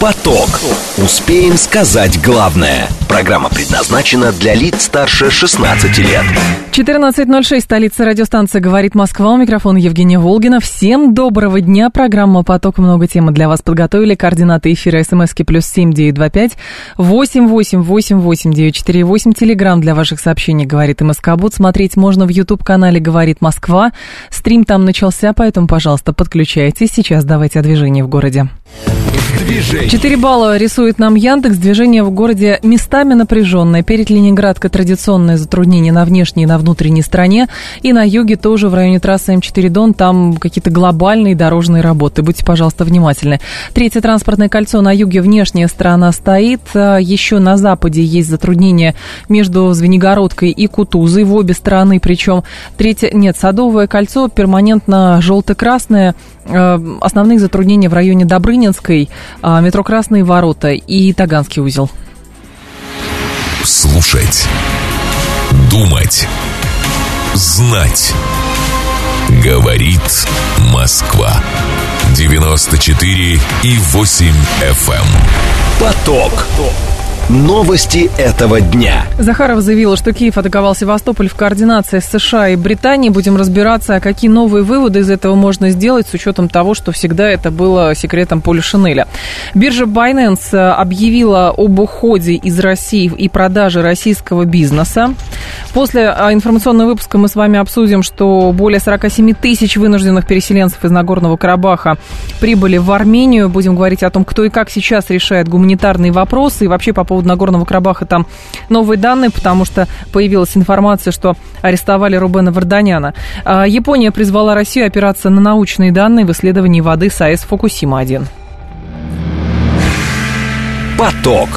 Поток. Успеем сказать главное. Программа предназначена для лиц старше 16 лет. 14.06, столица радиостанции «Говорит Москва». У микрофона Евгения Волгина. Всем доброго дня. Программа «Поток». Много темы для вас подготовили. Координаты эфира смски плюс семь девять два пять восемь восемь восемь восемь девять четыре восемь. Телеграмм для ваших сообщений «Говорит МСК Буд». Смотреть можно в YouTube-канале «Говорит Москва». Стрим там начался, поэтому, пожалуйста, подключайтесь. Сейчас давайте о движении в городе. Движение. 4 балла рисует нам Яндекс. Движение в городе местами напряженное. Перед Ленинградкой традиционное затруднение на внешней и на внутренней стороне. И на юге тоже в районе трассы М4 Дон. Там какие-то глобальные дорожные работы. Будьте, пожалуйста, внимательны. Третье транспортное кольцо на юге внешняя сторона стоит. А Еще на западе есть затруднение между Звенигородкой и Кутузой в обе стороны. Причем третье, нет, Садовое кольцо перманентно желто-красное. Э, Основные затруднения в районе Добрынинской, а, метро Красные ворота и Таганский узел. Слушать. Думать. Знать. Говорит Москва. 94 и 8 FM. Поток. Новости этого дня. Захаров заявила, что Киев атаковал Севастополь в координации с США и Британией. Будем разбираться, а какие новые выводы из этого можно сделать с учетом того, что всегда это было секретом Поля Шинеля. Биржа Binance объявила об уходе из России и продаже российского бизнеса. После а, информационного выпуска мы с вами обсудим, что более 47 тысяч вынужденных переселенцев из Нагорного Карабаха прибыли в Армению. Будем говорить о том, кто и как сейчас решает гуманитарные вопросы и вообще по поводу Нагорного Карабаха там новые данные, потому что появилась информация, что арестовали Рубена Варданяна. А, Япония призвала Россию опираться на научные данные в исследовании воды с АЭС Фукусима-1. Поток.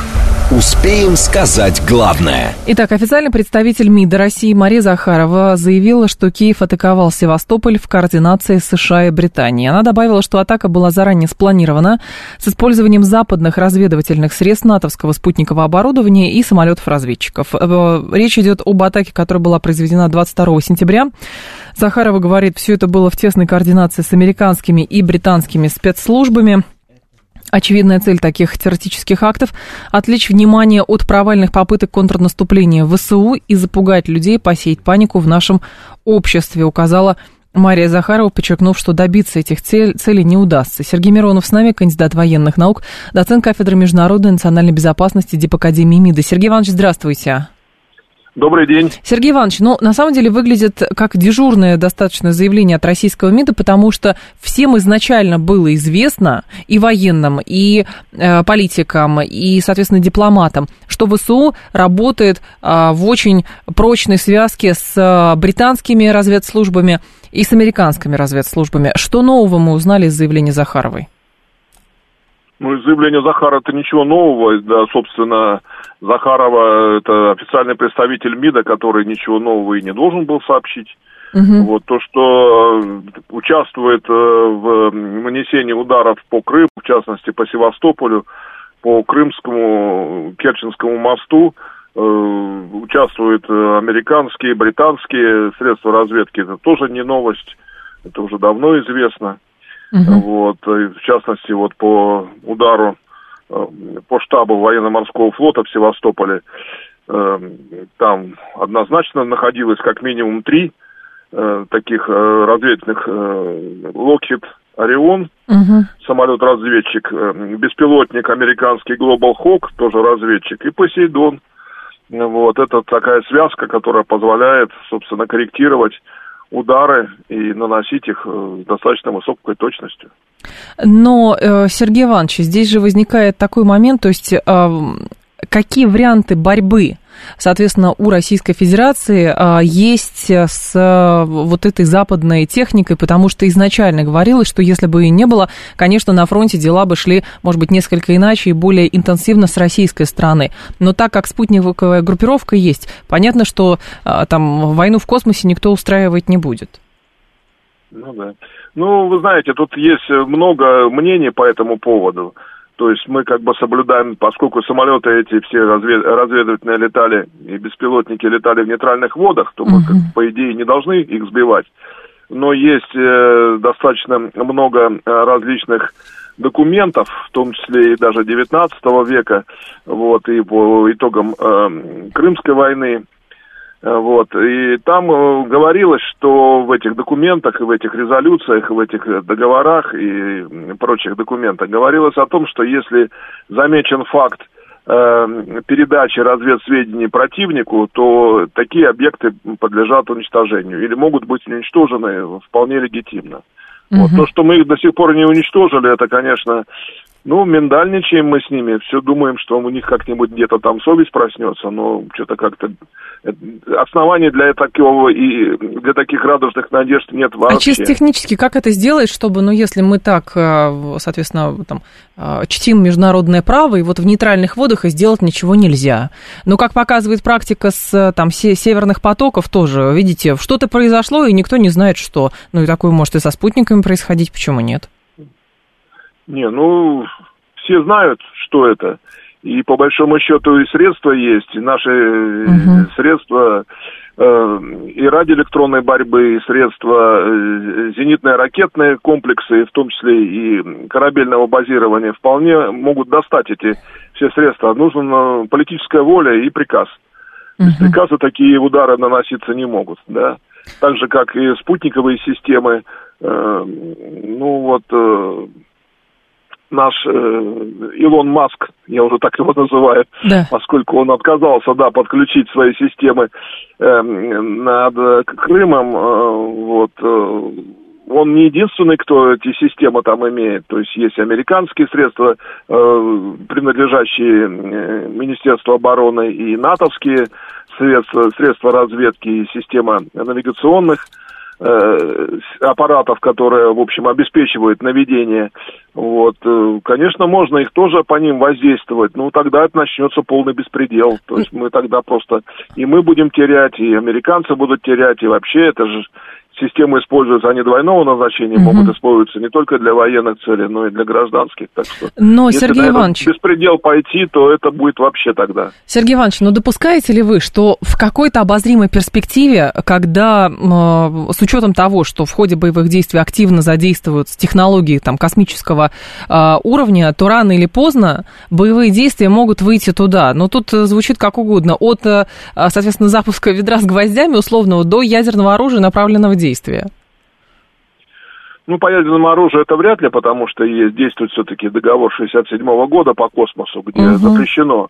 Успеем сказать главное. Итак, официальный представитель МИДа России Мария Захарова заявила, что Киев атаковал Севастополь в координации США и Британией. Она добавила, что атака была заранее спланирована с использованием западных разведывательных средств натовского спутникового оборудования и самолетов-разведчиков. Э, Речь идет об атаке, которая была произведена 22 сентября. Захарова говорит, все это было в тесной координации с американскими и британскими спецслужбами. Очевидная цель таких террористических актов – отвлечь внимание от провальных попыток контрнаступления ВСУ и запугать людей, посеять панику в нашем обществе, указала Мария Захарова, подчеркнув, что добиться этих цель, целей не удастся. Сергей Миронов с нами, кандидат военных наук, доцент кафедры международной национальной безопасности Дипакадемии МИДа. Сергей Иванович, здравствуйте. Добрый день. Сергей Иванович, ну, на самом деле выглядит как дежурное достаточно заявление от российского МИДа, потому что всем изначально было известно, и военным, и э, политикам, и, соответственно, дипломатам, что ВСУ работает э, в очень прочной связке с э, британскими разведслужбами и с американскими разведслужбами. Что нового мы узнали из заявления Захаровой? Ну, из заявления Захара это ничего нового. Да, собственно, Захарова это официальный представитель МИДа, который ничего нового и не должен был сообщить. Мгм. Вот то, что э, участвует э, в нанесении ударов по Крыму, в частности по Севастополю, по Крымскому Керченскому мосту, э, участвуют американские, британские средства разведки. Это тоже не новость, это уже давно известно. Мгм. Вот, и в частности, вот по удару по штабу военно-морского флота в Севастополе, э, там однозначно находилось как минимум три э, таких э, разведывательных Локхит Орион, Мгм. самолет-разведчик, э, беспилотник американский Global Hawk, тоже разведчик, и Посейдон. Вот, это такая связка, которая позволяет, собственно, корректировать удары и наносить их э, с достаточно высокой точностью. Но, э, Сергей Иванович, здесь же возникает такой момент, то есть э, какие варианты борьбы, соответственно, у Российской Федерации э, есть с э, вот этой западной техникой, потому что изначально говорилось, что если бы и не было, конечно, на фронте дела бы шли, может быть, несколько иначе и более интенсивно с российской стороны. Но так как спутниковая группировка есть, понятно, что э, там войну в космосе никто устраивать не будет. Ну да. Ну, вы знаете, тут есть много мнений по этому поводу. То есть мы как бы соблюдаем, поскольку самолеты эти все развед, разведывательные летали и беспилотники летали в нейтральных водах, то мы, как, по идее, не должны их сбивать. Но есть э, достаточно много э, различных документов, в том числе и даже 19 века, вот, и по итогам э, Крымской войны, вот. И там э, говорилось, что в этих документах, и в этих резолюциях, и в этих э, договорах и прочих документах говорилось о том, что если замечен факт передачи разведсведений противнику, то такие объекты подлежат уничтожению или могут быть уничтожены вполне легитимно. Угу. Вот. То, что мы их до сих пор не уничтожили, это, конечно, ну, миндальничаем мы с ними, все думаем, что у них как-нибудь где-то там совесть проснется, но что-то как-то э, оснований для такого и для таких радужных надежд нет вообще. А чисто технически как это сделать, чтобы, ну, если мы так, э, соответственно, там, э, чтим международное право, и вот в нейтральных водах и сделать ничего нельзя. Но, как показывает практика с там, северных потоков тоже, видите, что-то произошло, и никто не знает, что. Ну, и такое может и со спутниками происходить, почему нет? Не, ну, все знают, что это. И по большому счету и средства есть, и наши угу. средства э, и радиоэлектронной борьбы, и средства э, зенитно-ракетные комплексы, в том числе и корабельного базирования, вполне могут достать эти все средства. Нужна политическая воля и приказ. Угу. Без приказа такие удары наноситься не могут, да. Так же, как и спутниковые системы. Э, ну вот... Э, наш э, Илон Маск, я уже так его называю, да. поскольку он отказался, да, подключить свои системы э, над Крымом, э, вот, э, он не единственный, кто эти системы там имеет. То есть есть американские средства, э, принадлежащие э, Министерству обороны, и натовские средства, средства разведки, и система навигационных Э, аппаратов, которые, в общем, обеспечивают наведение, вот, э, конечно, можно их тоже по ним воздействовать, но тогда это начнется полный беспредел. То есть мы тогда просто и мы будем терять, и американцы будут терять, и вообще это же системы используются, они двойного назначения угу. могут использоваться не только для военных целей, но и для гражданских. Так что, но, если Сергей Иванович... беспредел пойти, то это будет вообще тогда. Сергей Иванович, ну допускаете ли вы, что в какой-то обозримой перспективе, когда э, с учетом того, что в ходе боевых действий активно задействуются технологии там, космического э, уровня, то рано или поздно боевые действия могут выйти туда. Но тут звучит как угодно. От, э, соответственно, запуска ведра с гвоздями условного до ядерного оружия, направленного в действие действия? Ну, по ядерному оружию это вряд ли, потому что есть, действует все-таки договор 67 -го года по космосу, где угу. запрещено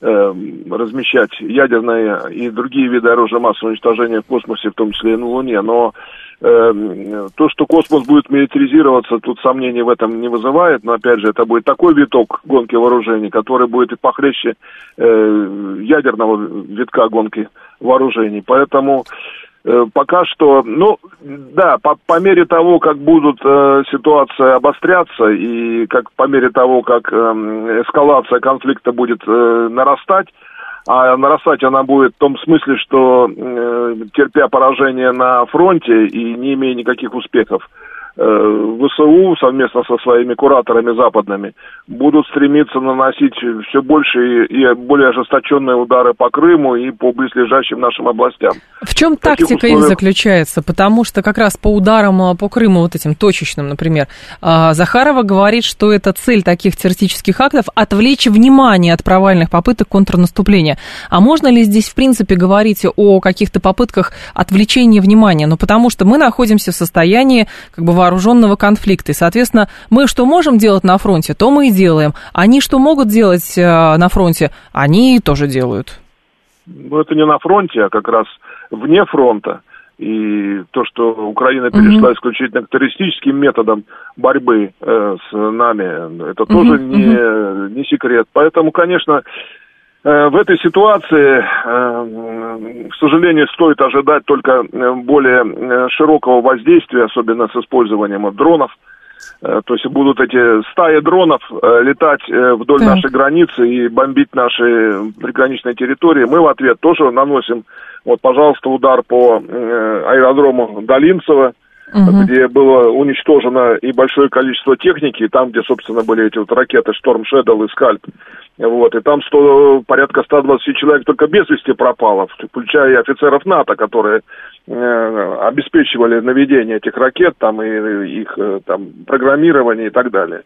э, размещать ядерные и другие виды оружия массового уничтожения в космосе, в том числе и на Луне. Но э, то, что космос будет милитаризироваться, тут сомнений в этом не вызывает. Но, опять же, это будет такой виток гонки вооружений, который будет и похлеще э, ядерного витка гонки вооружений. Поэтому Э, пока что, ну, да, по, по мере того, как будут э, ситуация обостряться и как по мере того, как э, эскалация конфликта будет э, нарастать, а нарастать она будет в том смысле, что э, терпя поражение на фронте и не имея никаких успехов, Э, ВСУ совместно со своими кураторами западными будут стремиться наносить все больше и более ожесточенные удары по Крыму и по близлежащим нашим областям. В чем тактика условиях... их заключается? Потому что как раз по ударам а, по Крыму, вот этим точечным, например, а, Захарова говорит, что это цель таких террористических актов – отвлечь внимание от провальных попыток контрнаступления. А можно ли здесь, в принципе, говорить о каких-то попытках отвлечения внимания? Ну, потому что мы находимся в состоянии как бы вооруженного конфликта. И, соответственно, мы что можем делать на фронте, то мы и делаем. Они что могут делать э, на фронте, они тоже делают. Ну, это не на фронте, а как раз вне фронта. И то, что Украина перешла mm исключительно к террористическим методам борьбы э, с нами, это тоже не, mm не секрет. Поэтому, конечно, в этой ситуации, э, к сожалению, стоит ожидать только более широкого воздействия, особенно с использованием дронов. То есть будут эти стаи дронов летать вдоль так. нашей границы и бомбить наши приграничные территории. Мы в ответ тоже наносим вот, пожалуйста, удар по э, аэродрому Долинцево, угу. где было уничтожено и большое количество техники, там, где, собственно, были эти вот ракеты Storm Shadow и Скальп. Вот, и там 100, порядка 120 человек только без вести пропало, включая и офицеров НАТО, которые э, обеспечивали наведение этих ракет, там, и их э, там, программирование и так далее.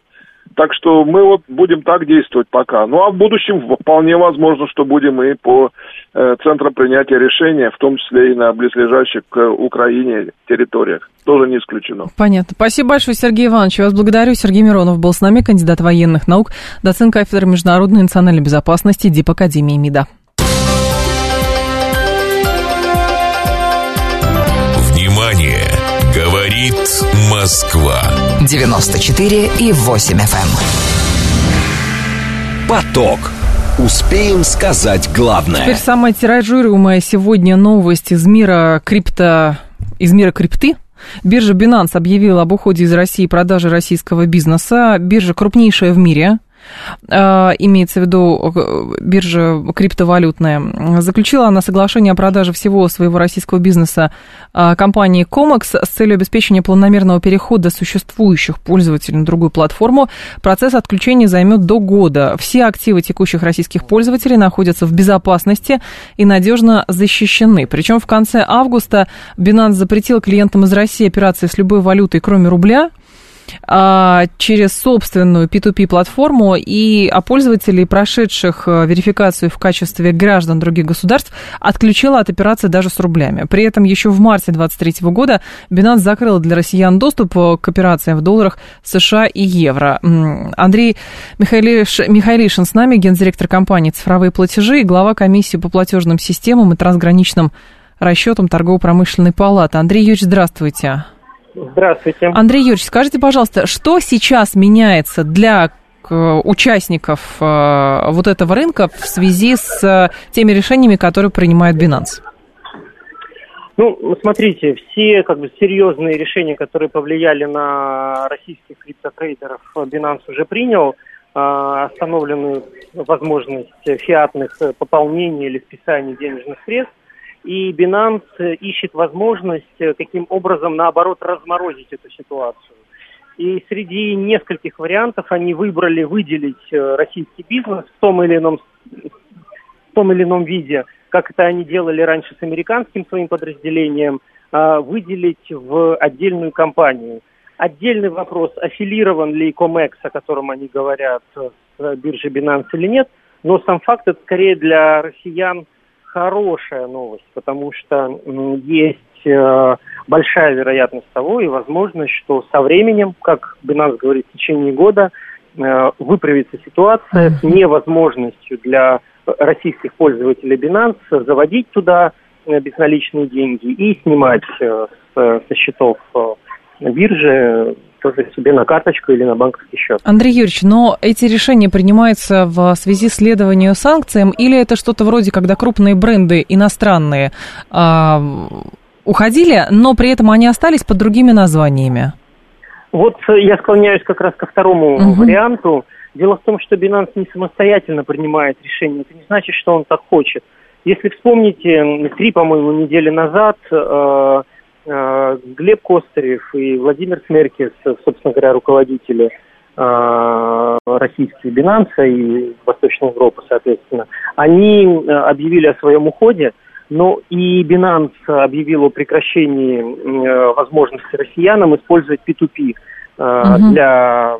Так что мы вот будем так действовать пока. Ну а в будущем вполне возможно, что будем и по э, центрам принятия решения, в том числе и на близлежащих к Украине территориях. Тоже не исключено. Понятно. Спасибо большое, Сергей Иванович. Я вас благодарю. Сергей Миронов был с нами, кандидат военных наук, доцент кафедры международной и национальной безопасности ДИП Академии МИДа. Внимание! Говорит Москва. 94 и 8 FM. Эм. Поток. Успеем сказать главное. Теперь самая тиражируемая сегодня новость из мира крипто... из мира крипты. Биржа Binance объявила об уходе из России продажи российского бизнеса. Биржа крупнейшая в мире – имеется в виду э, биржа криптовалютная, заключила она соглашение о продаже всего своего российского бизнеса а, компании Comex с целью обеспечения планомерного перехода существующих пользователей на другую платформу. Процесс отключения займет до года. Все активы текущих российских пользователей находятся в безопасности и надежно защищены. Причем в конце августа Binance запретил клиентам из России операции с любой валютой, кроме рубля, через собственную P2P-платформу, и а пользователей, прошедших э, верификацию в качестве граждан других государств, отключила от операции даже с рублями. При этом еще в марте 2023 года Binance закрыла для россиян доступ э, к операциям в долларах США и евро. Андрей Михайлиш, Михайлишин с нами, гендиректор компании «Цифровые платежи» и глава комиссии по платежным системам и трансграничным расчетам торгово-промышленной палаты. Андрей Юрьевич, здравствуйте. Здравствуйте. Андрей Юрьевич, скажите, пожалуйста, что сейчас меняется для участников э, вот этого рынка в связи с э, теми решениями, которые принимает Binance? Ну, смотрите, все как бы серьезные решения, которые повлияли на российских криптотрейдеров, Binance уже принял. Э, остановленную возможность фиатных пополнений или списания денежных средств и Binance ищет возможность э, каким образом, наоборот, разморозить эту ситуацию. И среди нескольких вариантов они выбрали выделить э, российский бизнес в том или ином, в том или ином виде, как это они делали раньше с американским своим подразделением, а, выделить в отдельную компанию. Отдельный вопрос, аффилирован ли Comex, о котором они говорят, с биржей Binance или нет, но сам факт это скорее для россиян – хорошая новость, потому что есть э, большая вероятность того и возможность, что со временем, как бы нас говорит, в течение года э, выправится ситуация с невозможностью для российских пользователей Binance заводить туда э, безналичные деньги и снимать со счетов биржи тоже себе на карточку или на банковский счет. Андрей Юрьевич, но эти решения принимаются в связи с следованием санкциям или это что-то вроде, когда крупные бренды иностранные э, уходили, но при этом они остались под другими названиями? Вот я склоняюсь как раз ко второму угу. варианту. Дело в том, что Binance не самостоятельно принимает решение. Это не значит, что он так хочет. Если вспомните, три, по-моему, недели назад э, Э, Глеб Костырев и Владимир Смеркис, собственно говоря, руководители э, российские Binance и Восточной Европы, соответственно, они э, объявили о своем уходе, но и Binance объявил о прекращении возможности россиянам использовать P2P угу. для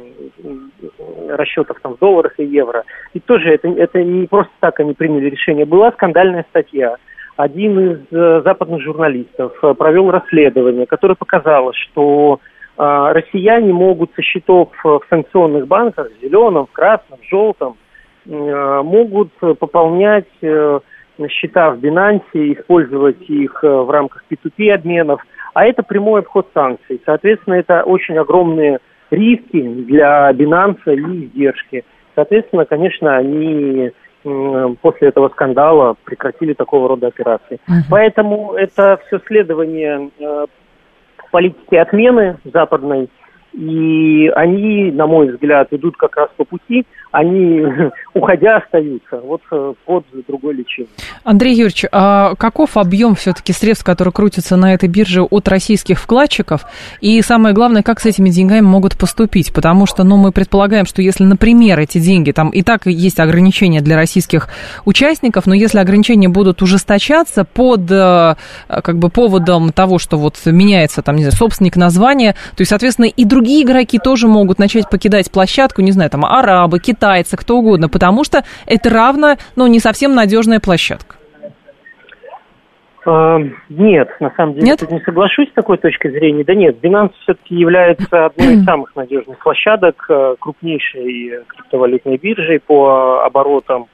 расчетов там, в долларах и евро. И тоже это, это не просто так они приняли решение. Была скандальная статья – один из э, западных журналистов э, провел расследование, которое показало, что э, россияне могут со счетов в санкционных банках, в зеленом, в красном, в желтом, могут пополнять счета в Binance, использовать их в рамках P2P обменов, а это прямой обход санкций. Соответственно, это очень огромные риски для Binance и издержки. Соответственно, конечно, они после этого скандала прекратили такого рода операции. Uh-huh. Поэтому это все следование э, политики отмены западной И они, на мой взгляд, идут как раз по пути, они, уходя, остаются вот э, под другой личиной. Андрей Юрьевич, а каков объем все-таки средств, которые крутятся на этой бирже от российских вкладчиков? И самое главное, как с этими деньгами могут поступить? Потому что, ну, мы предполагаем, что если, например, эти деньги, там и так есть ограничения для российских участников, но если ограничения будут ужесточаться под, э, как бы, поводом того, что вот меняется, там, не знаю, собственник названия, то есть, соответственно, и другие игроки тоже могут начать покидать площадку, не знаю, там, арабы, китайцы, китайцы, кто угодно, потому что это равно, ну, не совсем надежная площадка. А, нет, на самом деле, нет? я не соглашусь с такой точкой зрения. Да нет, Binance все-таки является одной из самых надежных площадок, э, крупнейшей криптовалютной биржей по оборотам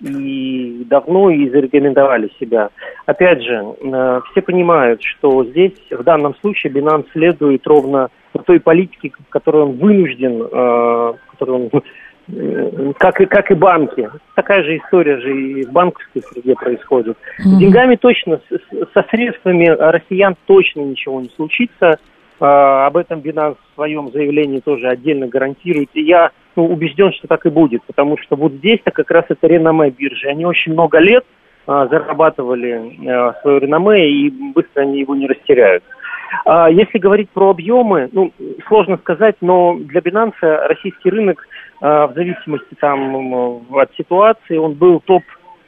и давно и зарекомендовали себя. Опять же, э, все понимают, что здесь в данном случае Binance следует ровно той политике, которую он вынужден, э, которую он как и, как и банки. Такая же история же и в банковской среде происходит. С деньгами точно, со средствами россиян точно ничего не случится. А, об этом Binance в своем заявлении тоже отдельно гарантирует. И я ну, убежден, что так и будет, потому что вот здесь-то как раз это реноме биржи. Они очень много лет а, зарабатывали а, свое реноме и быстро они его не растеряют. А, если говорить про объемы, ну, сложно сказать, но для Binance российский рынок в зависимости там от ситуации, он был топ,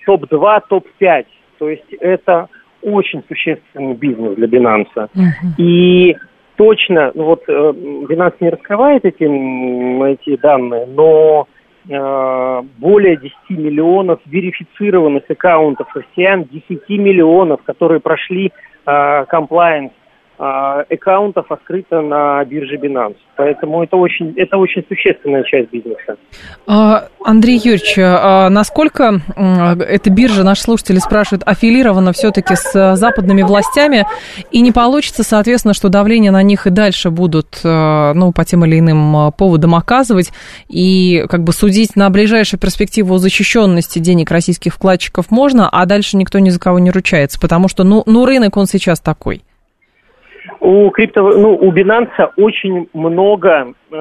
топ-2, топ-5. То есть это очень существенный бизнес для Binance. Uh-huh. И точно, ну вот э, Binance не раскрывает эти, эти данные, но э, более 10 миллионов верифицированных аккаунтов россиян, 10 миллионов, которые прошли комплайенс э, а, аккаунтов открыто на бирже Binance. Поэтому это очень, это очень существенная часть бизнеса. А, Андрей Юрьевич, а насколько эта биржа, наши слушатели спрашивают, аффилирована все-таки с западными властями, и не получится, соответственно, что давление на них и дальше будут ну, по тем или иным поводам оказывать, и как бы судить на ближайшую перспективу о защищенности денег российских вкладчиков можно, а дальше никто ни за кого не ручается, потому что ну, ну рынок он сейчас такой. У крипто, ну, у Binance очень много э,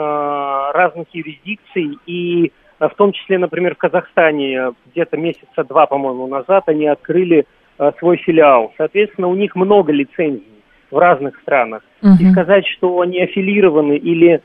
разных юрисдикций, и э, в том числе, например, в Казахстане где-то месяца два, по-моему, назад они открыли э, свой филиал. Соответственно, у них много лицензий в разных странах. Uh-huh. И сказать, что они аффилированы или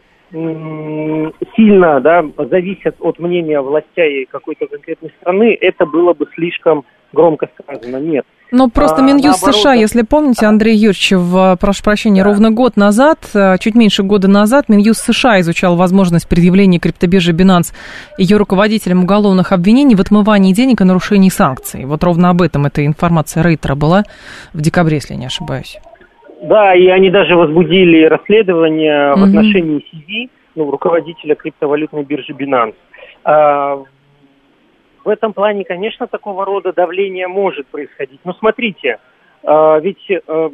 сильно да, зависят от мнения властей какой-то конкретной страны, это было бы слишком громко сказано. Нет. Но просто а, Минюст наоборот, США, если помните, Андрей Юрьевич, в, прошу прощения, да. ровно год назад, э, чуть меньше года назад, Минюст США изучал возможность предъявления криптобиржи Binance ее руководителям уголовных обвинений в отмывании денег и нарушении санкций. Вот ровно об этом эта информация Рейтера была в декабре, если я не ошибаюсь. Да, и они даже возбудили расследование mm-hmm. в отношении CV, ну, руководителя криптовалютной биржи Binance. А, в этом плане, конечно, такого рода давление может происходить. Но смотрите, а, ведь а,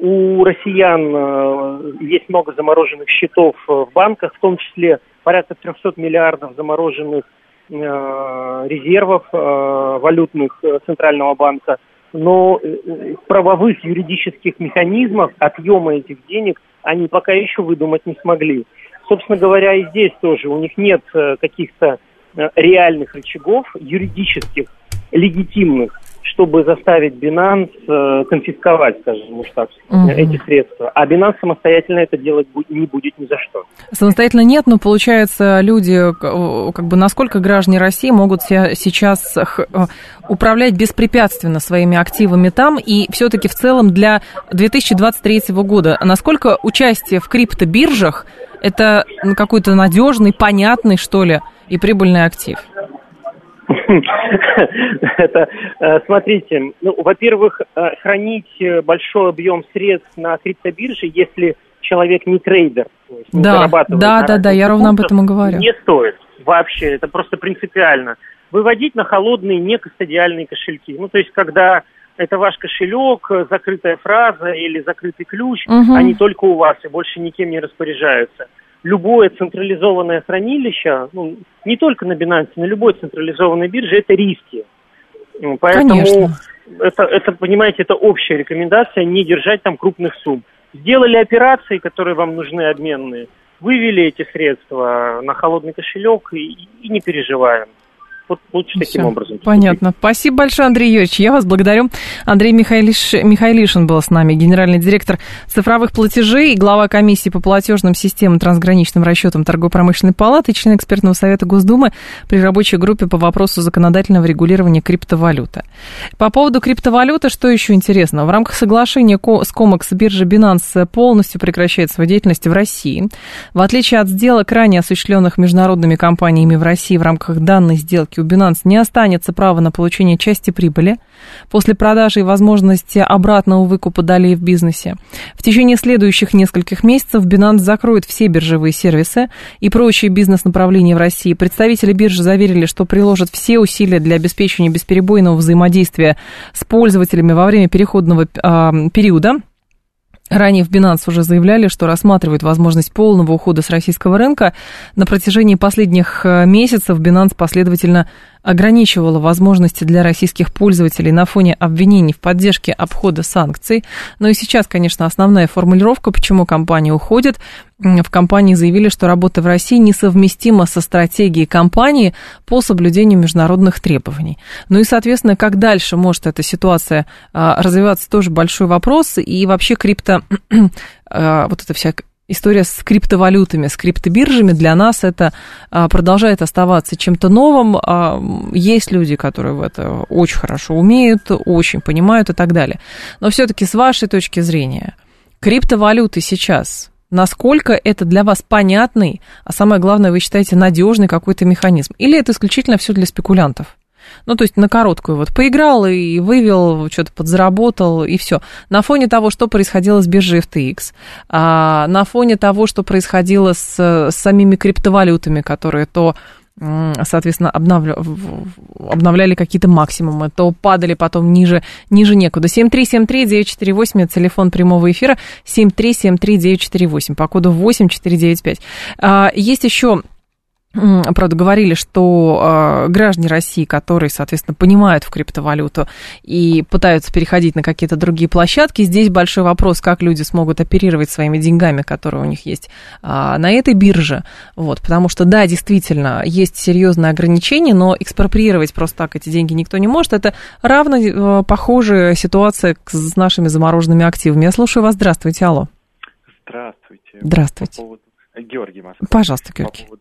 у россиян а, есть много замороженных счетов в банках, в том числе порядка 300 миллиардов замороженных резервов валютных Центрального банка но э, э, правовых юридических механизмов отъема этих денег они пока еще выдумать не смогли. Собственно говоря, и здесь тоже у них нет э, каких-то реальных рычагов юридических, легитимных, чтобы заставить Binance э, конфисковать, скажем уж так, угу. эти средства. А Binance самостоятельно это делать не будет ни за что. Самостоятельно нет, но получается, люди, как бы, насколько граждане России могут сейчас э, управлять беспрепятственно своими активами там, и все-таки в целом для 2023 года, насколько участие в криптобиржах это какой-то надежный, понятный, что ли, и прибыльный актив? Это, э, смотрите, ну, во-первых, э, хранить э, большой объем средств на криптобирже, если человек не трейдер, то есть не да, зарабатывает да, да, да, я ровно об этом и говорю. Не стоит вообще, это просто принципиально. Выводить на холодные некостадиальные кошельки. Ну, то есть, когда это ваш кошелек, закрытая фраза или закрытый ключ, угу. они только у вас и больше никем не распоряжаются любое централизованное хранилище, ну, не только на Binance, на любой централизованной бирже, это риски. Ну, поэтому Конечно. это, это, понимаете, это общая рекомендация не держать там крупных сумм. Сделали операции, которые вам нужны, обменные, вывели эти средства на холодный кошелек и, и не переживаем. Вот лучше Все, таким образом. Понятно. Спасибо большое, Андрей Юрьевич. Я вас благодарю. Андрей Михайлиш... Михайлишин был с нами, генеральный директор цифровых платежей глава комиссии по платежным системам трансграничным расчетам торгово-промышленной палаты, член экспертного совета Госдумы при рабочей группе по вопросу законодательного регулирования криптовалюты. По поводу криптовалюты, что еще интересно? В рамках соглашения с Комекс биржа Binance полностью прекращает свою деятельность в России. В отличие от сделок, ранее осуществленных международными компаниями в России в рамках данной сделки у Binance не останется права на получение части прибыли после продажи и возможности обратного выкупа долей в бизнесе. В течение следующих нескольких месяцев Binance закроет все биржевые сервисы и прочие бизнес-направления в России. Представители биржи заверили, что приложат все усилия для обеспечения бесперебойного взаимодействия с пользователями во время переходного э, периода Ранее в Binance уже заявляли, что рассматривают возможность полного ухода с российского рынка. На протяжении последних э, месяцев Binance последовательно ограничивала возможности для российских пользователей на фоне обвинений в поддержке обхода санкций. Но и сейчас, конечно, основная формулировка, почему компания уходит. В компании заявили, что работа в России несовместима со стратегией компании по соблюдению международных требований. Ну и, соответственно, как дальше может эта ситуация а, развиваться, тоже большой вопрос. И вообще крипто, а, вот эта вся история с криптовалютами, с криптобиржами для нас это а, продолжает оставаться чем-то новым. Есть люди, которые в это очень хорошо умеют, очень понимают и так далее. Но все-таки с вашей точки зрения, криптовалюты сейчас, насколько это для вас понятный, а самое главное, вы считаете надежный какой-то механизм? Или это исключительно все для спекулянтов? Ну, то есть на короткую вот поиграл и вывел, что-то подзаработал, и все. На фоне того, что происходило с биржей FTX, а, на фоне того, что происходило с, с самими криптовалютами, которые то соответственно, обновля... обновляли какие-то максимумы, то падали потом ниже, ниже некуда. 7373948, телефон прямого эфира, 7373948, по коду 8495. А, есть еще правда, говорили, что э, граждане России, которые, соответственно, понимают в криптовалюту и пытаются переходить на какие-то другие площадки, здесь большой вопрос, как люди смогут оперировать своими деньгами, которые у них есть э, на этой бирже. Вот, потому что, да, действительно, есть серьезные ограничения, но экспроприировать просто так эти деньги никто не может. Это равно э, похожая ситуация с нашими замороженными активами. Я слушаю вас. Здравствуйте, алло. Здравствуйте. Здравствуйте. По поводу... Георгий Москва. Пожалуйста, Георгий. По поводу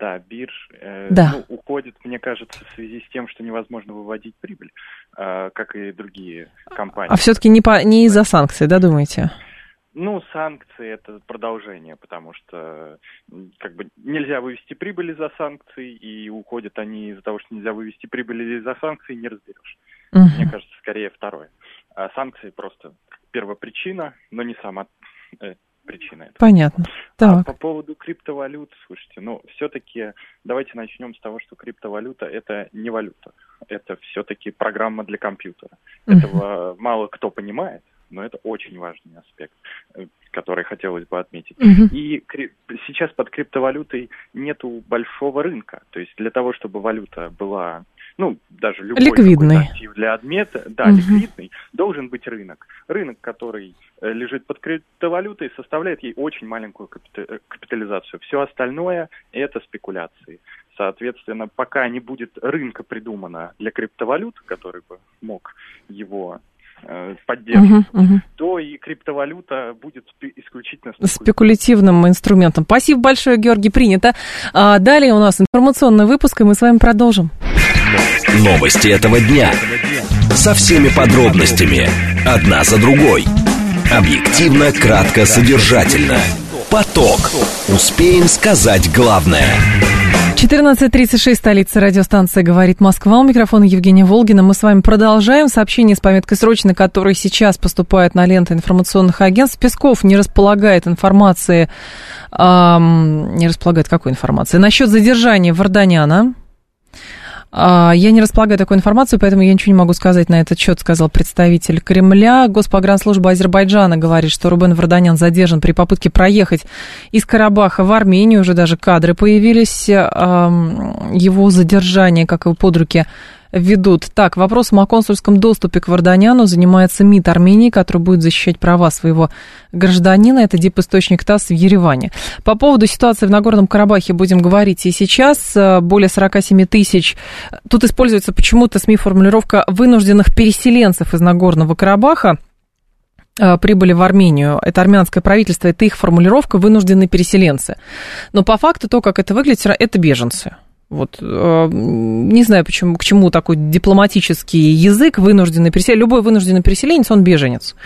да, бирж э, да. Ну, уходит, мне кажется, в связи с тем, что невозможно выводить прибыль, э, как и другие компании. А все-таки не, по, не из-за санкций, да, думаете? Ну, санкции это продолжение, потому что как бы нельзя вывести прибыль из-за санкций, и уходят они из-за того, что нельзя вывести прибыль из-за санкций, не разберешь. Угу. Мне кажется, скорее второе. А санкции просто первопричина, но не сама э, причина этого. Понятно. А так. А по поводу криптовалют, слушайте, ну, все-таки давайте начнем с того, что криптовалюта это не валюта. Это все-таки программа для компьютера. Uh-huh. Этого мало кто понимает, но это очень важный аспект, э, который хотелось бы отметить. Uh-huh. И кри- сейчас под криптовалютой нету большого рынка. То есть для того, чтобы валюта была ну, даже любой ликвидный. актив для отмета, да, угу. ликвидный, должен быть рынок. Рынок, который э, лежит под криптовалютой, составляет ей очень маленькую э, капитализацию. Все остальное – это спекуляции. Соответственно, пока не будет рынка придумано для криптовалют, который бы мог его э, поддерживать, uh-huh, uh-huh. то и криптовалюта будет исключительно спекулятивным инструментом. Спасибо большое, Георгий, принято. А далее у нас информационный выпуск, и мы с вами продолжим. Новости этого дня. Со всеми подробностями. Одна за другой. Объективно, кратко, содержательно. Поток. Успеем сказать главное. 14.36, столица радиостанции «Говорит Москва». У микрофона Евгения Волгина. Мы с вами продолжаем. Сообщение с пометкой «Срочно», которые сейчас поступают на ленты информационных агентств. Песков не располагает информации... Эм, не располагает какой информации? Насчет задержания Варданяна. А, я не располагаю такой информацией, поэтому я ничего не могу сказать на этот счет, сказал представитель Кремля. Госпогранслужба Азербайджана говорит, что Рубен Варданян задержан при попытке проехать из Карабаха в Армению. Уже даже кадры появились его задержания, как его под руки ведут. Так, вопросом о консульском доступе к Варданяну занимается МИД Армении, который будет защищать права своего гражданина. Это диписточник ТАСС в Ереване. По поводу ситуации в Нагорном Карабахе будем говорить и сейчас. Более 47 тысяч. Тут используется почему-то СМИ формулировка вынужденных переселенцев из Нагорного Карабаха прибыли в Армению. Это армянское правительство, это их формулировка вынужденные переселенцы. Но по факту то, как это выглядит, это беженцы. Вот, э, не знаю, почему, к чему такой дипломатический язык, вынужденный переселенец. Любой вынужденный переселенец, он беженец.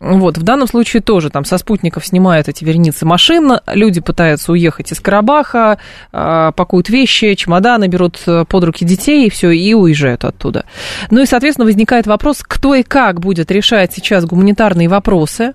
Вот, в данном случае тоже там со спутников снимают эти вереницы машин, люди пытаются уехать из Карабаха, э, пакуют вещи, чемоданы, берут э, под руки детей и все, и уезжают оттуда. Ну и, соответственно, возникает вопрос, кто и как будет решать сейчас гуманитарные вопросы,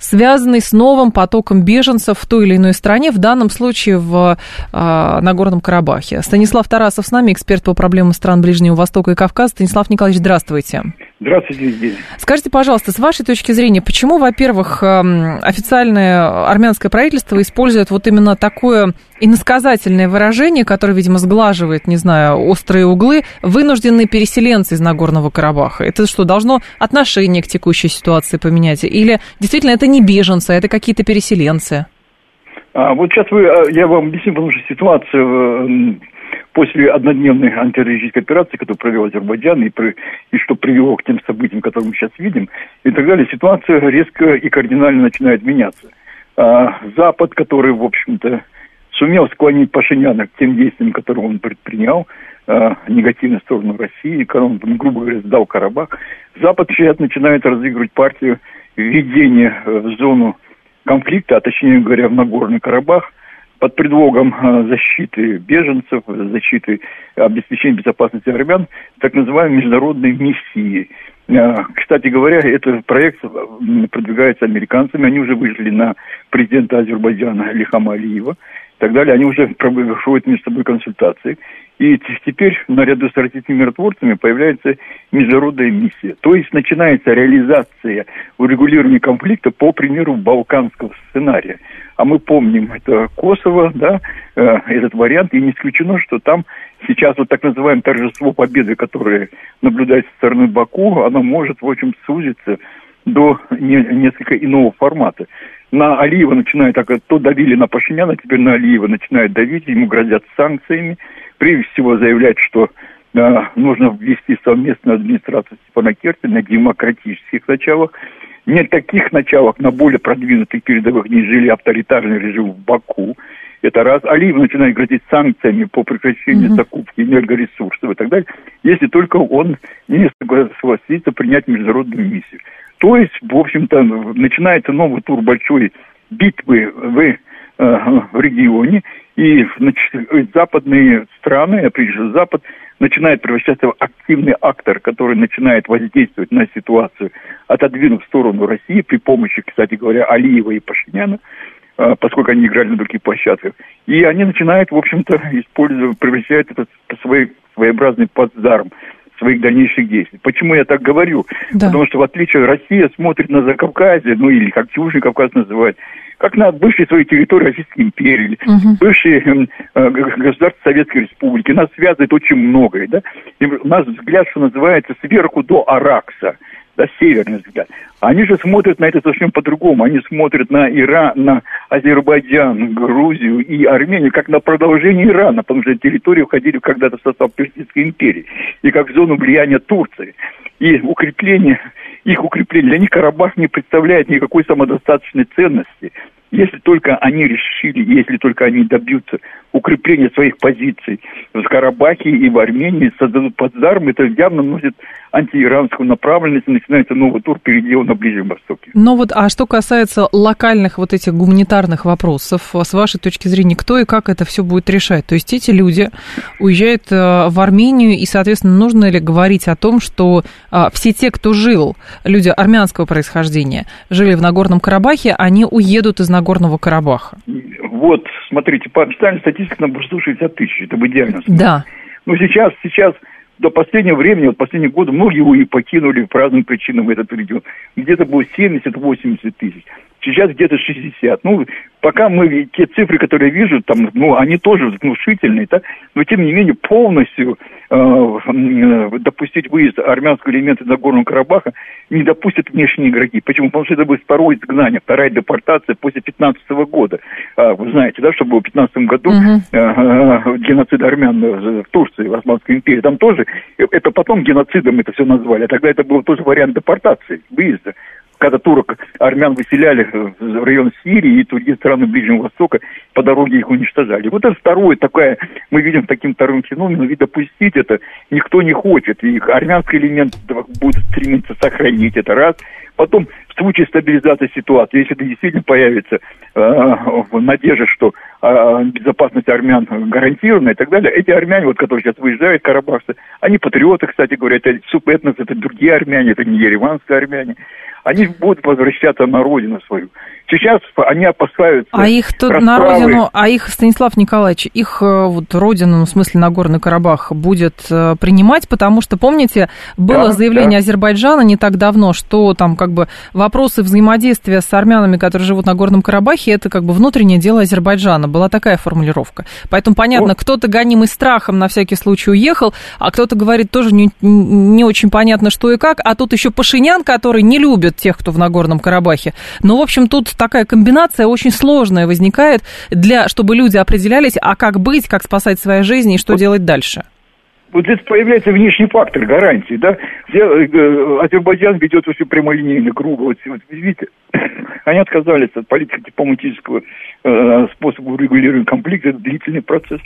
связанные с новым потоком беженцев в той или иной стране, в данном случае в Нагорном Карабахе. Станислав Тарасов с нами, эксперт по проблемам стран Ближнего Востока и Кавказа. Станислав Николаевич, здравствуйте. Здравствуйте, Евгений. Скажите, пожалуйста, с вашей точки зрения, почему, во-первых, эм, официальное армянское правительство использует вот именно такое иносказательное выражение, которое, видимо, сглаживает, не знаю, острые углы, вынужденные переселенцы из Нагорного Карабаха? Это что, должно отношение к текущей ситуации поменять? Или действительно это не беженцы, а это какие-то переселенцы? А, вот сейчас вы, а, я вам объясню, потому что ситуация после однодневной антитеррористической операции, которую провел Азербайджан, и, и что привело к тем событиям, которые мы сейчас видим, и так далее, ситуация резко и кардинально начинает меняться. А, Запад, который, в общем-то, сумел склонить Пашиняна к тем действиям, которые он предпринял, а, негативную сторону России, когда он, грубо говоря, сдал Карабах, Запад сейчас начинает разыгрывать партию введения в зону конфликта, а точнее говоря, в Нагорный Карабах, под предлогом э, защиты беженцев, защиты обеспечения безопасности армян, так называемой международной миссии. Э, кстати говоря, этот проект продвигается американцами, они уже вышли на президента Азербайджана Лихама Алиева и так далее, они уже проводят между собой консультации. И теперь наряду с российскими миротворцами появляется международная миссия. То есть начинается реализация урегулирования конфликта по примеру балканского сценария. А мы помним, это Косово, да, э, этот вариант, и не исключено, что там сейчас вот так называемое торжество победы, которое наблюдается со стороны Баку, оно может, в общем, сузиться до не, несколько иного формата. На Алиева начинают, так, то давили на Пашиняна, теперь на Алиева начинают давить, ему грозят санкциями прежде всего заявлять, что э, нужно ввести совместную администрацию Степана Керти на демократических началах. Не таких началах, на более продвинутых передовых, нежели авторитарный режим в Баку. Это раз. Алиев начинает грозить санкциями по прекращению mm-hmm. закупки энергоресурсов и так далее, если только он не согласится принять международную миссию. То есть, в общем-то, начинается новый тур большой битвы в, э, в регионе, и значит, западные страны, а прежде всего Запад, начинает превращаться в активный актор, который начинает воздействовать на ситуацию, отодвинув в сторону России при помощи, кстати говоря, Алиева и Пашиняна, а, поскольку они играли на других площадках. И они начинают, в общем-то, использовать, превращать это в свой своеобразный плацдарм своих дальнейших действий. Почему я так говорю? Да. Потому что, в отличие от России, смотрит на Закавказье, ну или как Южный Кавказ называют, как на бывшие свои территории Российской империи, угу. бывшие эм, э, государства Советской Республики. Нас связывает очень многое. Да? И у нас взгляд, что называется, сверху до Аракса да, северный взгляд. Они же смотрят на это совсем по-другому. Они смотрят на Иран, на Азербайджан, Грузию и Армению как на продолжение Ирана, потому что территории входили когда-то в состав Персидской империи и как зону влияния Турции. И укрепление, их укрепление, для них Карабах не представляет никакой самодостаточной ценности если только они решили, если только они добьются укрепления своих позиций в Карабахе и в Армении, создадут плацдарм, это явно носит антииранскую направленность, начинается новый тур передела на Ближнем Востоке. Ну вот, а что касается локальных вот этих гуманитарных вопросов, с вашей точки зрения, кто и как это все будет решать? То есть эти люди уезжают э, в Армению, и, соответственно, нужно ли говорить о том, что а, все те, кто жил, люди армянского происхождения, жили в Нагорном Карабахе, они уедут из Нагорного Карабаха? Вот, смотрите, по официальной статистике нам 160 тысяч, это идеальном случае. Да. Но сейчас, сейчас до последнего времени, вот последние годы, многие его и покинули по разным причинам этот регион. Где-то было 70-80 тысяч. Сейчас где-то 60. Ну, пока мы, те цифры, которые вижу, там, ну, они тоже внушительные, да, но тем не менее полностью э, э, допустить выезд армянского элемента на Горного Карабаха не допустят внешние игроки. Почему? Потому что это будет второе изгнание, вторая депортация после 15 года. А, вы знаете, да, что было в 15 году uh-huh. э, геноцид армян в Турции, в Османской империи. Там тоже, это потом геноцидом это все назвали, а тогда это был тоже вариант депортации, выезда когда турок, армян выселяли в район Сирии и другие страны Ближнего Востока, по дороге их уничтожали. Вот это второе такое, мы видим таким вторым феноменом, ведь допустить это никто не хочет. И армянский элемент будет стремиться сохранить это раз. Потом, в случае стабилизации ситуации, если это действительно появится э, надежда, что э, безопасность армян гарантирована и так далее, эти армяне, вот, которые сейчас выезжают, карабахцы, они патриоты, кстати говоря, это субэтнос, это другие армяне, это не ереванские армяне они будут возвращаться на родину свою. Сейчас они опасаются. А их тут расправы. на родину, а их, Станислав Николаевич, их э, вот родину, ну, в смысле Нагорный Карабах, будет э, принимать, потому что, помните, было да, заявление да. Азербайджана не так давно, что там как бы вопросы взаимодействия с армянами, которые живут на Горном Карабахе, это как бы внутреннее дело Азербайджана. Была такая формулировка. Поэтому понятно, вот. кто-то гонимый страхом на всякий случай уехал, а кто-то говорит тоже не, не очень понятно, что и как, а тут еще Пашинян, который не любит тех, кто в Нагорном Карабахе. Ну, в общем, тут такая комбинация очень сложная возникает, для, чтобы люди определялись, а как быть, как спасать свои жизни и что делать дальше. Вот здесь появляется внешний фактор гарантии, да, где э, Азербайджан ведет очень прямолинейный круг. Вот, вот видите, они отказались от политики дипломатического э, способа урегулирования конфликта, это длительный процесс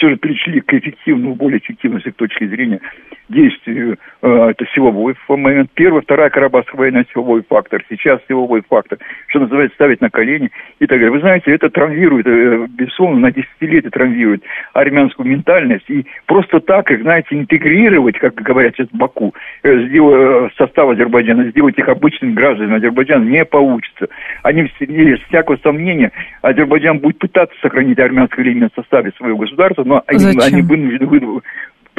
все же перешли к эффективному, более эффективному с точки зрения действию э, это силовой момент. Первая, вторая Карабахская война силовой фактор, сейчас силовой фактор, что называется, ставить на колени и так далее. Вы знаете, это травмирует, э, безусловно, на десятилетия травмирует армянскую ментальность. И просто так их, знаете, интегрировать, как говорят сейчас в Баку, э, сделать э, состав Азербайджана, сделать их обычными гражданами Азербайджана не получится. Они, без всякого сомнения, Азербайджан будет пытаться сохранить армянский элемент в составе своего государства, но они, они вынуждены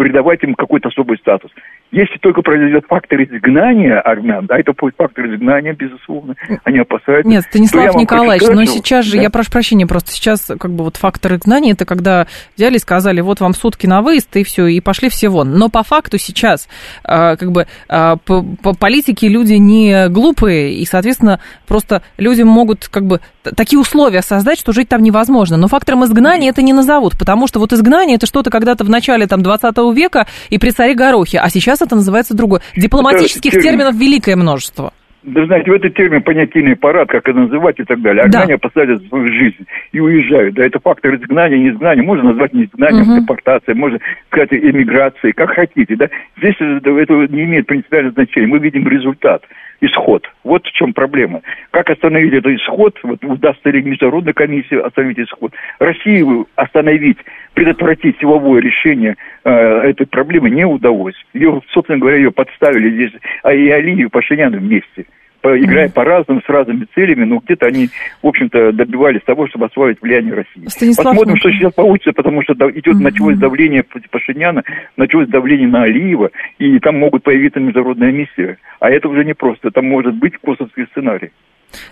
придавать им какой-то особый статус. Если только произойдет фактор изгнания армян, да, это будет фактор изгнания, безусловно, они опасаются. Нет, Станислав Николаевич, но сейчас же, да? я прошу прощения, просто сейчас как бы вот фактор изгнания, это когда взяли и сказали, вот вам сутки на выезд, и все, и пошли все вон. Но по факту сейчас а, как бы а, по, по политике люди не глупые, и, соответственно, просто люди могут как бы такие условия создать, что жить там невозможно. Но фактором изгнания это не назовут, потому что вот изгнание это что-то когда-то в начале там 20 века и при царе Горохе, а сейчас это называется другое. Дипломатических это терминов великое множество. Да знаете, в этот термин понятийный парад, как это называть и так далее. Армяне да. посадят свою жизнь и уезжают. Да, это фактор изгнания, не изгнания. Можно назвать не изгнанием, угу. депортацией, можно сказать эмиграцией, как хотите. Да? Здесь это не имеет принципиального значения. Мы видим результат исход. Вот в чем проблема. Как остановить этот исход? Вот удастся ли международной комиссии остановить исход? Россию остановить, предотвратить силовое решение э, этой проблемы не удалось. Ее, собственно говоря, ее подставили здесь, а и Алию и Пашинян вместе играя mm-hmm. по-разному, с разными целями, но где-то они, в общем-то, добивались того, чтобы освоить влияние России. Станислав Посмотрим, что сейчас получится, потому что идет, mm-hmm. началось давление Пашиняна, началось давление на Алиева, и там могут появиться международная миссия. А это уже не просто, там может быть косовский сценарий.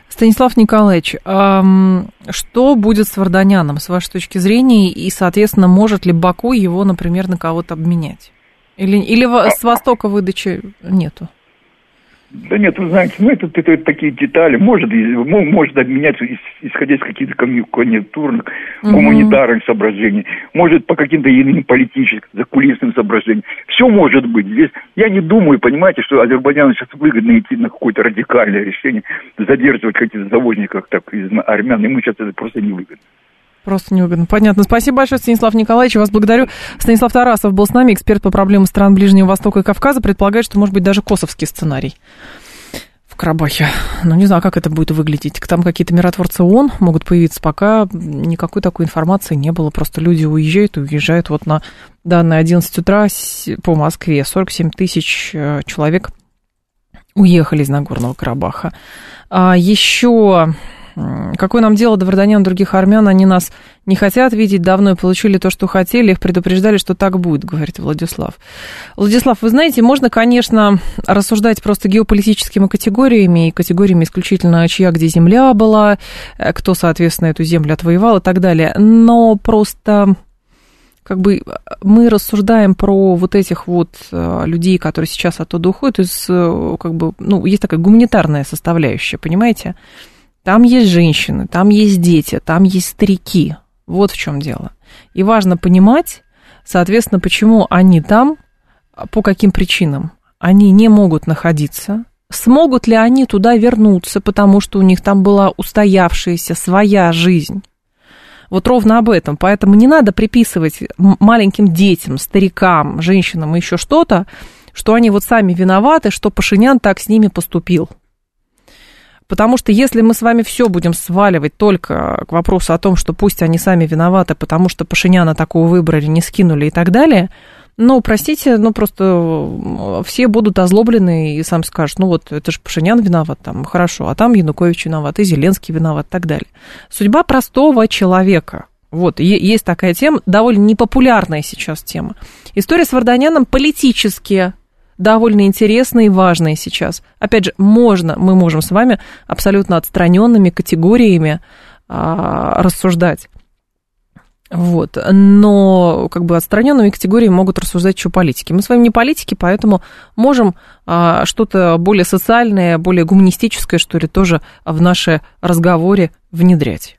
Станислав Николаевич, что будет с Варданяном, с вашей точки зрения, и, соответственно, может ли Баку его, например, на кого-то обменять? Или, или а с Востока выдачи нету? Да нет, вы знаете, ну это, это, это такие детали. Может, может обменяться, исходя из каких-то конъюнктурных, угу. гуманитарных соображений. Может, по каким-то иным политическим, закулисным соображениям. Все может быть. Здесь я не думаю, понимаете, что Азербайджану сейчас выгодно идти на какое-то радикальное решение, задерживать каких-то заложников так, из армян. Ему сейчас это просто не выгодно. Просто невыгодно. Понятно. Спасибо большое, Станислав Николаевич. Вас благодарю. Станислав Тарасов был с нами, эксперт по проблемам стран Ближнего Востока и Кавказа. Предполагает, что может быть даже косовский сценарий в Карабахе. Ну, не знаю, как это будет выглядеть. Там какие-то миротворцы ООН могут появиться. Пока никакой такой информации не было. Просто люди уезжают и уезжают. Вот на данные 11 утра по Москве 47 тысяч э, человек уехали из Нагорного Карабаха. А еще Какое нам дело до Варданян других армян? Они нас не хотят видеть давно и получили то, что хотели. Их предупреждали, что так будет, говорит Владислав. Владислав, вы знаете, можно, конечно, рассуждать просто геополитическими категориями и категориями исключительно, чья где земля была, э, кто, соответственно, эту землю отвоевал и так далее. Но просто как бы мы рассуждаем про вот этих вот э, людей, которые сейчас оттуда уходят, из, э, как бы, ну, есть такая гуманитарная составляющая, понимаете? Там есть женщины, там есть дети, там есть старики. Вот в чем дело. И важно понимать, соответственно, почему они там, по каким причинам они не могут находиться, смогут ли они туда вернуться, потому что у них там была устоявшаяся своя жизнь. Вот ровно об этом. Поэтому не надо приписывать маленьким детям, старикам, женщинам и еще что-то, что они вот сами виноваты, что Пашинян так с ними поступил. Потому что если мы с вами все будем сваливать только к вопросу о том, что пусть они сами виноваты, потому что Пашиняна такого выбрали, не скинули и так далее, ну, простите, ну просто все будут озлоблены и сам скажут, ну вот это же Пашинян виноват, там, хорошо, а там Янукович виноват, и Зеленский виноват и так далее. Судьба простого человека. Вот, есть такая тема, довольно непопулярная сейчас тема. История с Варданяном политически довольно интересные и важные сейчас. Опять же, можно, мы можем с вами абсолютно отстраненными категориями а, рассуждать. Вот. Но как бы отстраненными категориями могут рассуждать еще политики. Мы с вами не политики, поэтому можем а, что-то более социальное, более гуманистическое, что ли, тоже в наши разговоре внедрять.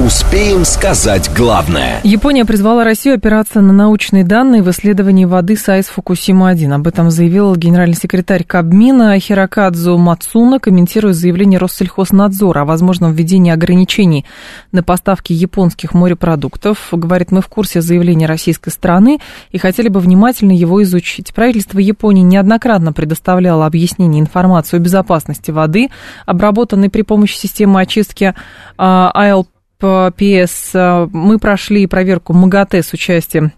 Успеем сказать главное. Япония призвала Россию опираться на научные данные в исследовании воды САИС Фукусима-1. Об этом заявил генеральный секретарь Кабмина Хирокадзу Мацуна, комментируя заявление Россельхознадзора о возможном введении ограничений на поставки японских морепродуктов. Говорит, мы в курсе заявления российской стороны и хотели бы внимательно его изучить. Правительство Японии неоднократно предоставляло объяснение информацию о безопасности воды, обработанной при помощи системы очистки АЛП ПС э, мы прошли проверку МАГАТЭ с участием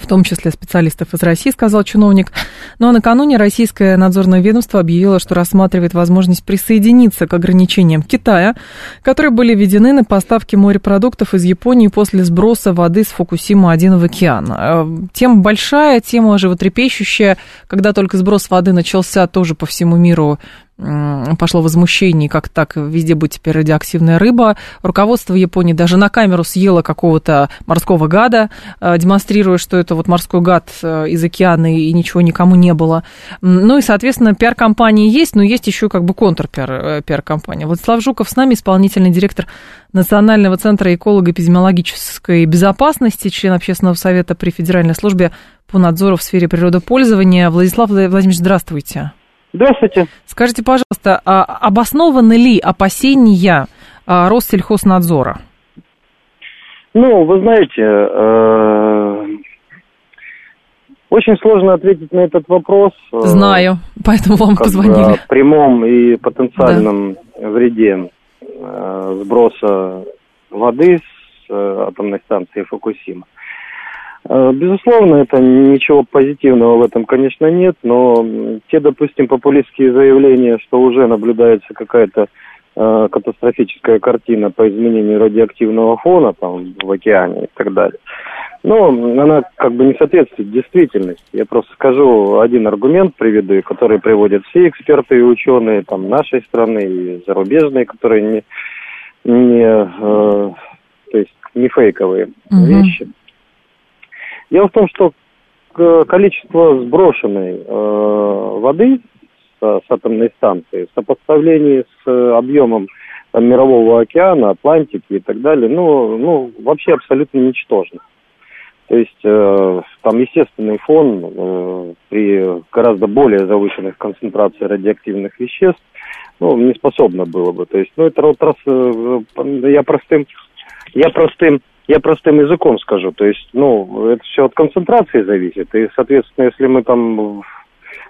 в том числе специалистов из России, сказал чиновник. Ну а накануне российское надзорное ведомство объявило, что рассматривает возможность присоединиться к ограничениям Китая, которые были введены на поставки морепродуктов из Японии после сброса воды с Фукусима-1 в океан. Э, тема большая, тема животрепещущая. Когда только сброс воды начался, тоже по всему миру пошло возмущение, как так, везде будет теперь радиоактивная рыба. Руководство Японии даже на камеру съело какого-то морского гада, э, демонстрируя, что это вот морской гад э, из океана и ничего никому не было. Ну и, соответственно, пиар-компании есть, но есть еще как бы контр-пиар-компания. Э, Владислав Жуков с нами, исполнительный директор Национального центра эколого-эпидемиологической безопасности, член общественного совета при Федеральной службе по надзору в сфере природопользования. Владислав Владимирович, здравствуйте. Здравствуйте. Скажите, пожалуйста, а обоснованы ли опасения а, Россельхознадзора? Ну, вы знаете, э, очень сложно ответить на этот вопрос. Э, Знаю, поэтому вам позвонили. О прямом и потенциальном да. вреде э, сброса воды с атомной станции Фукусима. Э, безусловно, это ничего позитивного в этом, конечно, нет, но те, допустим, популистские заявления, что уже наблюдается какая-то э, катастрофическая картина по изменению радиоактивного фона там в океане и так далее. Но она как бы не соответствует действительности. Я просто скажу один аргумент приведу, который приводят все эксперты и ученые там нашей страны и зарубежные, которые не, не э, то есть не фейковые угу. вещи. Дело в том, что количество сброшенной э, воды с, с атомной станции в сопоставлении с э, объемом там, мирового океана, Атлантики и так далее, ну, ну вообще абсолютно ничтожно. То есть э, там естественный фон э, при гораздо более завышенных концентрациях радиоактивных веществ ну, не способно было бы. То есть, ну, это вот раз э, я простым, я простым я простым языком скажу, то есть, ну, это все от концентрации зависит, и, соответственно, если мы там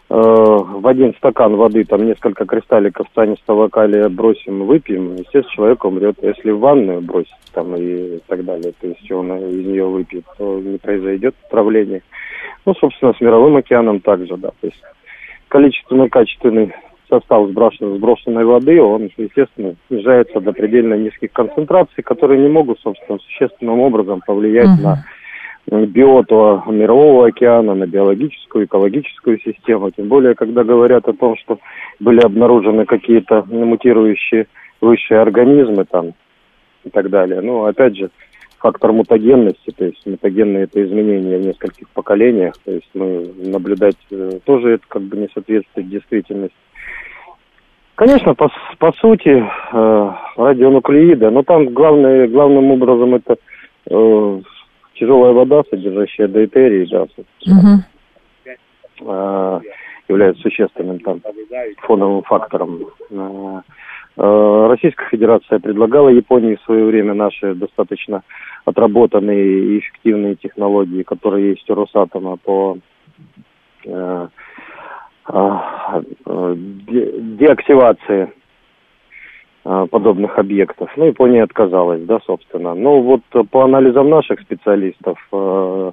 в один стакан воды там несколько кристалликов цианистого калия бросим, выпьем, естественно, человек умрет. Если в ванную бросить там и так далее, то есть он из нее выпьет, то не произойдет отравление. Ну, собственно, с мировым океаном также, да. То есть количественный, качественный состав сброшенной, сброшенной воды, он, естественно, снижается до предельно низких концентраций, которые не могут, собственно, существенным образом повлиять uh-huh. на биоту мирового океана, на биологическую, экологическую систему. Тем более, когда говорят о том, что были обнаружены какие-то мутирующие высшие организмы там и так далее. Ну, опять же, фактор мутагенности, то есть мутагенные это изменения в нескольких поколениях, то есть мы наблюдать э, тоже это как бы не соответствует действительности. Конечно, по, по сути, э, радионуклеиды, но там главное, главным образом это э, тяжелая вода, содержащая дейтерий, да, угу. э, является существенным там фоновым фактором. Э, э, Российская Федерация предлагала Японии в свое время наши достаточно отработанные и эффективные технологии, которые есть у Росатома по э, деактивации э, подобных объектов. Ну, Япония отказалась, да, собственно. Но вот по анализам наших специалистов э,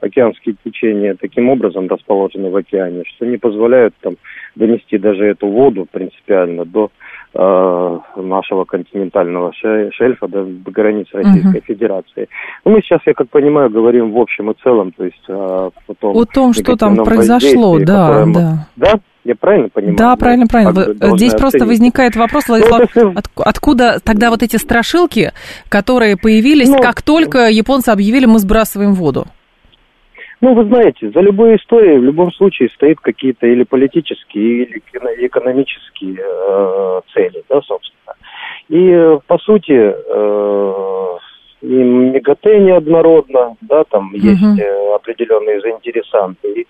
океанские течения таким образом расположены в океане, что не позволяют там донести даже эту воду принципиально до Э, нашего континентального шельфа до, до границ Российской uh-huh. Федерации. Ну, мы сейчас, я как понимаю, говорим в общем и целом, то есть о, о том, о том что там произошло, да, да. Мы, да, я правильно понимаю? Да, правильно, правильно. Здесь просто оценить. возникает вопрос, ну, Владислав, ну, от, откуда тогда вот эти страшилки, которые появились, ну, как только японцы объявили, мы сбрасываем воду? Ну, вы знаете, за любой историей в любом случае стоит какие-то или политические, или экономические э, цели, да, собственно. И, э, по сути, э, и МЕГАТЭ неоднородно, да, там uh-huh. есть э, определенные заинтересанты. И,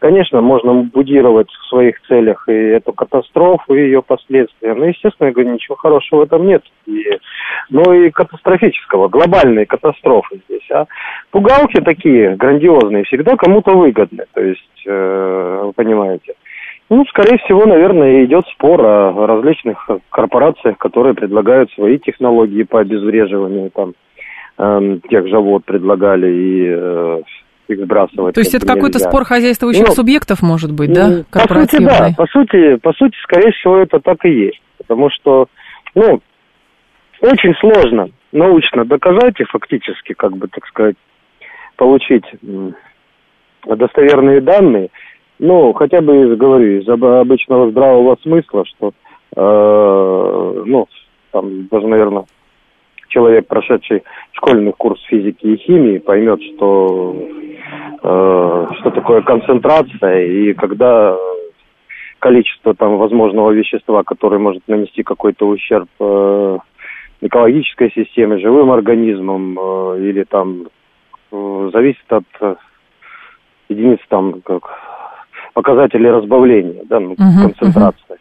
конечно, можно будировать в своих целях и эту катастрофу, и ее последствия. Но, естественно, я говорю, ничего хорошего в этом нет. И, но и катастрофического, глобальной катастрофы здесь. А пугалки такие грандиозные всегда кому-то выгодны. То есть, э, вы понимаете. Ну, скорее всего, наверное, идет спор о различных корпорациях, которые предлагают свои технологии по обезвреживанию там э, тех же вот предлагали и э, их сбрасывать. То есть это какой-то спор хозяйствующих ну, субъектов, может быть, да? По сути, да, по сути, по сути, скорее всего, это так и есть. Потому что, ну, очень сложно научно доказать и фактически, как бы, так сказать, получить достоверные данные, ну, хотя бы, говорю, из обычного здравого смысла, что, э, ну, там даже, наверное, человек, прошедший школьный курс физики и химии, поймет, что, э, что такое концентрация, и когда количество там возможного вещества, которое может нанести какой-то ущерб э, экологической системе, живым организмам, э, или там э, зависит от э, единиц там как показателей разбавления, да, ну, uh-huh, концентрации. Uh-huh.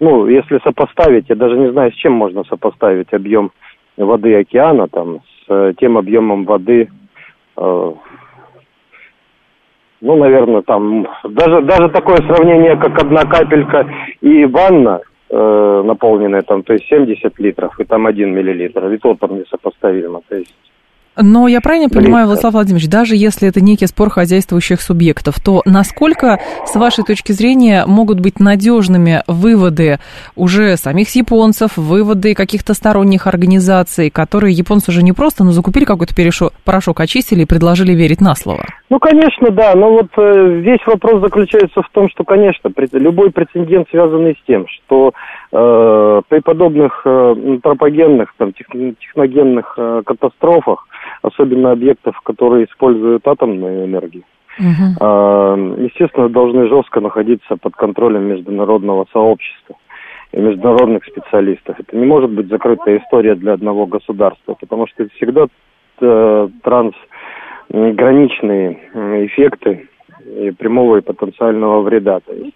Ну, если сопоставить, я даже не знаю, с чем можно сопоставить объем воды океана там с э, тем объемом воды, э, ну, наверное, там даже даже такое сравнение, как одна капелька и ванна э, наполненная там, то есть 70 литров и там 1 миллилитр, и то там несопоставимо, то есть но я правильно понимаю, Владислав Владимирович, даже если это некий спор хозяйствующих субъектов, то насколько, с вашей точки зрения, могут быть надежными выводы уже самих японцев, выводы каких-то сторонних организаций, которые японцы уже не просто, но закупили какой-то порошок, очистили и предложили верить на слово? Ну, конечно, да. Но вот э, здесь вопрос заключается в том, что, конечно, любой прецедент, связанный с тем, что э, при подобных э, антропогенных, там, техногенных э, катастрофах, особенно объектов, которые используют атомную энергию, uh-huh. естественно, должны жестко находиться под контролем международного сообщества и международных специалистов. Это не может быть закрытая история для одного государства, потому что это всегда э, трансграничные эффекты и прямого и потенциального вреда. То есть,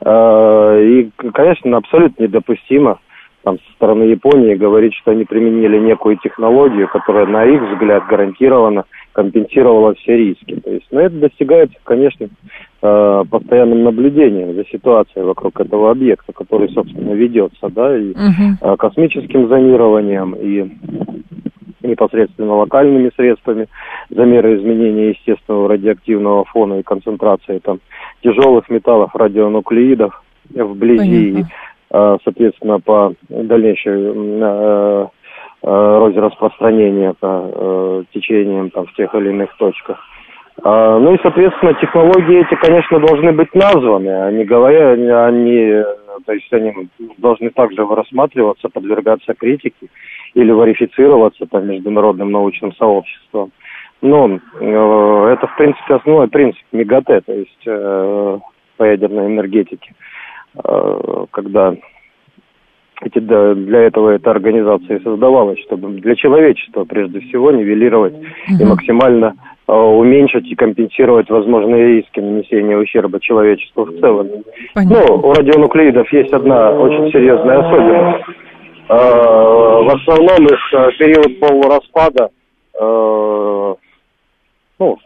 э, и, конечно, абсолютно недопустимо там со стороны Японии говорить, что они применили некую технологию, которая, на их взгляд, гарантированно компенсировала все риски. То есть, но ну, это достигается, конечно, э, постоянным наблюдением за ситуацией вокруг этого объекта, который, собственно, ведется, да, и угу. космическим зонированием, и непосредственно локальными средствами замера изменения естественного радиоактивного фона и концентрации там тяжелых металлов, радионуклеидов вблизи, Понятно. А, соответственно, по дальнейшей э, э, розе распространения по э, течениям там, в тех или иных точках. А, ну и, соответственно, технологии эти, конечно, должны быть названы, они говоря, они, то есть они должны также рассматриваться, подвергаться критике или верифицироваться там международным научным сообществом. Э, это, в принципе, основной принцип МИГАТЭ, то есть э, по ядерной энергетике, э, когда эти, для этого эта организация и создавалась, чтобы для человечества, прежде всего, нивелировать угу. и максимально э, уменьшить и компенсировать возможные риски нанесения ущерба человечеству в целом. Понятно. Ну, у радионуклеидов есть одна очень серьезная особенность. Э, в основном их э, период полураспада э, ну,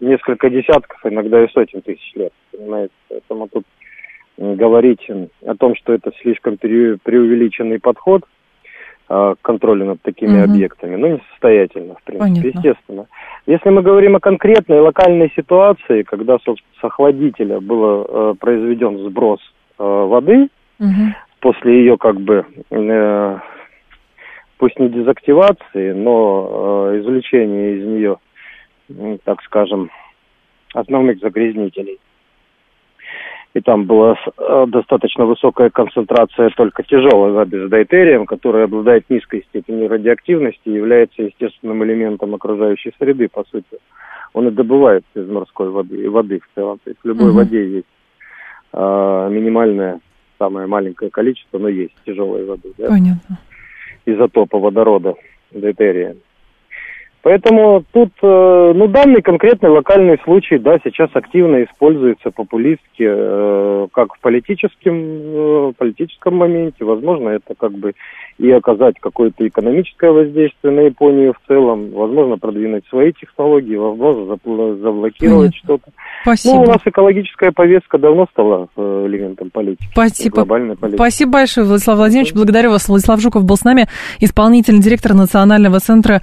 несколько десятков, иногда и сотен тысяч лет, понимаете. Поэтому тут говорить о том, что это слишком преувеличенный подход к контролю над такими угу. объектами, ну, несостоятельно, в принципе, Понятно. естественно. Если мы говорим о конкретной локальной ситуации, когда, собственно, с охладителя был э, произведен сброс э, воды, угу после ее как бы э, пусть не дезактивации, но э, извлечения из нее, так скажем, основных загрязнителей. И там была э, достаточно высокая концентрация только тяжелой воды с дейтерием, которая обладает низкой степенью радиоактивности и является естественным элементом окружающей среды, по сути. Он и добывается из морской воды, и воды в целом. То есть в любой угу. воде есть э, минимальная самое маленькое количество, но есть тяжелой воды. Да? Понятно. Изотопа водорода, дейтерия. Поэтому тут, э, ну, данный конкретный локальный случай, да, сейчас активно используется популистски, э, как в политическом, э, политическом моменте. Возможно, это как бы и оказать какое-то экономическое воздействие на Японию в целом, возможно, продвинуть свои технологии, возможно, заблокировать что-то. Спасибо. Ну, у нас экологическая повестка давно стала элементом политики. Спасибо. Глобальной политики. Спасибо большое, Владислав Владимирович. Благодарю вас. Владислав Жуков был с нами, исполнительный директор Национального центра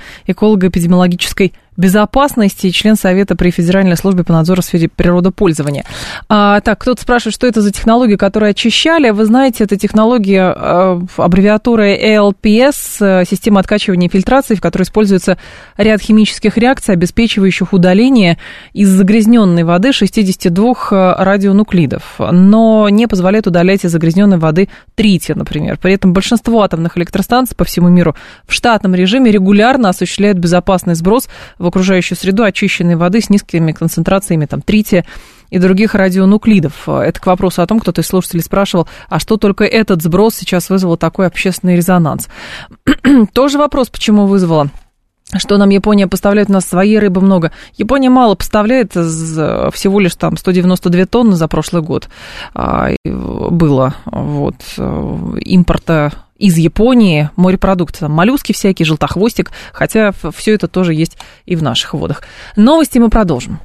эколого-эпидемиологической безопасности член Совета при Федеральной службе по надзору в сфере природопользования. А, так, кто-то спрашивает, что это за технологии, которые очищали. Вы знаете, это технология, э, аббревиатура ELPS, э, система откачивания и фильтрации, в которой используется ряд химических реакций, обеспечивающих удаление из загрязненной воды 62 э, радионуклидов, но не позволяет удалять из загрязненной воды трития, например. При этом большинство атомных электростанций по всему миру в штатном режиме регулярно осуществляют безопасный сброс в окружающую среду очищенной воды с низкими концентрациями там, трития и других радионуклидов. Это к вопросу о том, кто-то из слушателей спрашивал, а что только этот сброс сейчас вызвал такой общественный резонанс. Тоже вопрос, почему вызвало что нам Япония поставляет, у нас своей рыбы много. Япония мало поставляет, всего лишь там 192 тонны за прошлый год а, было вот, э, импорта из Японии морепродукты, там моллюски всякие, желтохвостик, хотя все это тоже есть и в наших водах. Новости мы продолжим.